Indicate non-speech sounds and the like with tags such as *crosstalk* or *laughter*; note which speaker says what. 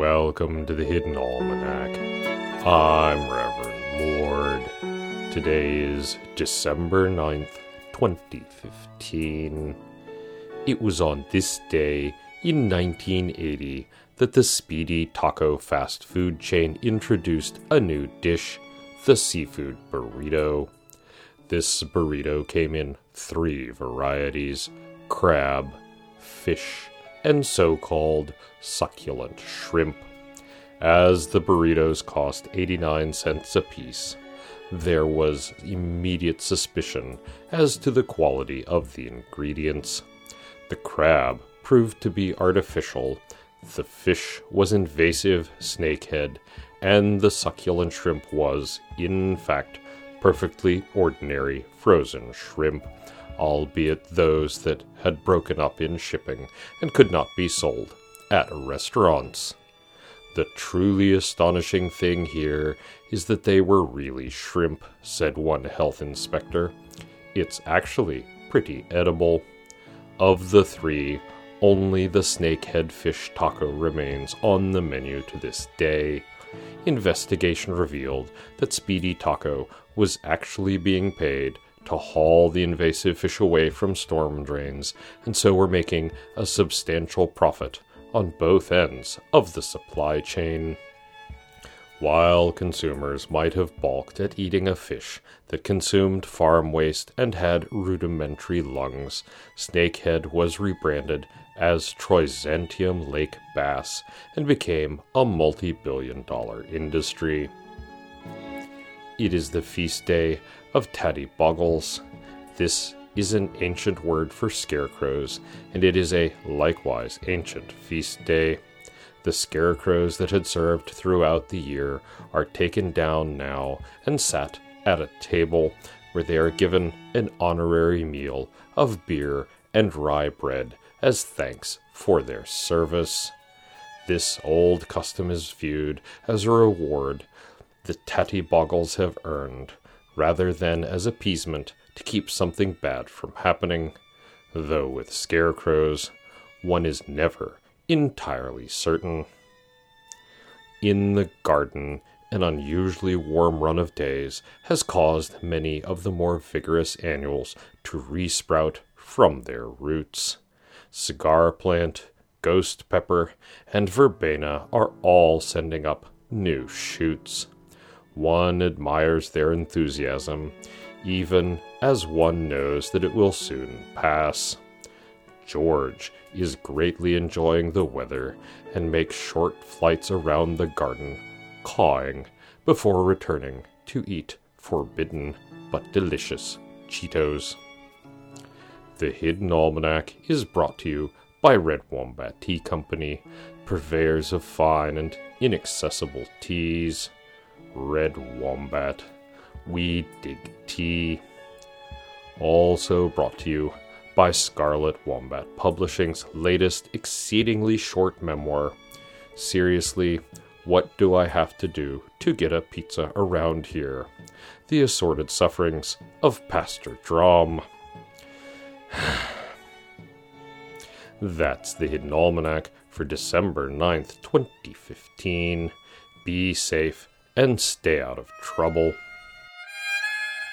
Speaker 1: Welcome to the Hidden Almanac. I'm Reverend Mord. Today is December 9th, 2015. It was on this day in 1980 that the Speedy Taco fast food chain introduced a new dish, the seafood burrito. This burrito came in three varieties crab, fish, and so called succulent shrimp. As the burritos cost 89 cents apiece, there was immediate suspicion as to the quality of the ingredients. The crab proved to be artificial, the fish was invasive snakehead, and the succulent shrimp was, in fact, perfectly ordinary frozen shrimp, albeit those that had broken up in shipping and could not be sold at restaurants. The truly astonishing thing here is that they were really shrimp, said one health inspector. It's actually pretty edible. Of the three, only the snakehead fish taco remains on the menu to this day. Investigation revealed that Speedy Taco was actually being paid to haul the invasive fish away from storm drains, and so were making a substantial profit on both ends of the supply chain. While consumers might have balked at eating a fish that consumed farm waste and had rudimentary lungs, snakehead was rebranded as Troizantium lake bass and became a multi billion dollar industry. It is the feast day of Tattie Bogles. This is an ancient word for scarecrows, and it is a likewise ancient feast day. The scarecrows that had served throughout the year are taken down now and sat at a table where they are given an honorary meal of beer and rye bread as thanks for their service. This old custom is viewed as a reward the tattie bogles have earned, rather than as appeasement to keep something bad from happening, though with scarecrows, one is never entirely certain. In the garden, an unusually warm run of days has caused many of the more vigorous annuals to resprout from their roots. Cigar plant, ghost pepper, and verbena are all sending up new shoots. One admires their enthusiasm, even as one knows that it will soon pass. George is greatly enjoying the weather and makes short flights around the garden, cawing, before returning to eat forbidden but delicious Cheetos. The Hidden Almanac is brought to you by Red Wombat Tea Company, purveyors of fine and inaccessible teas. Red Wombat. We dig tea. Also brought to you by Scarlet Wombat Publishing's latest exceedingly short memoir. Seriously, what do I have to do to get a pizza around here? The assorted sufferings of Pastor Drom. *sighs* That's the Hidden Almanac for December 9th, 2015. Be safe and stay out of trouble.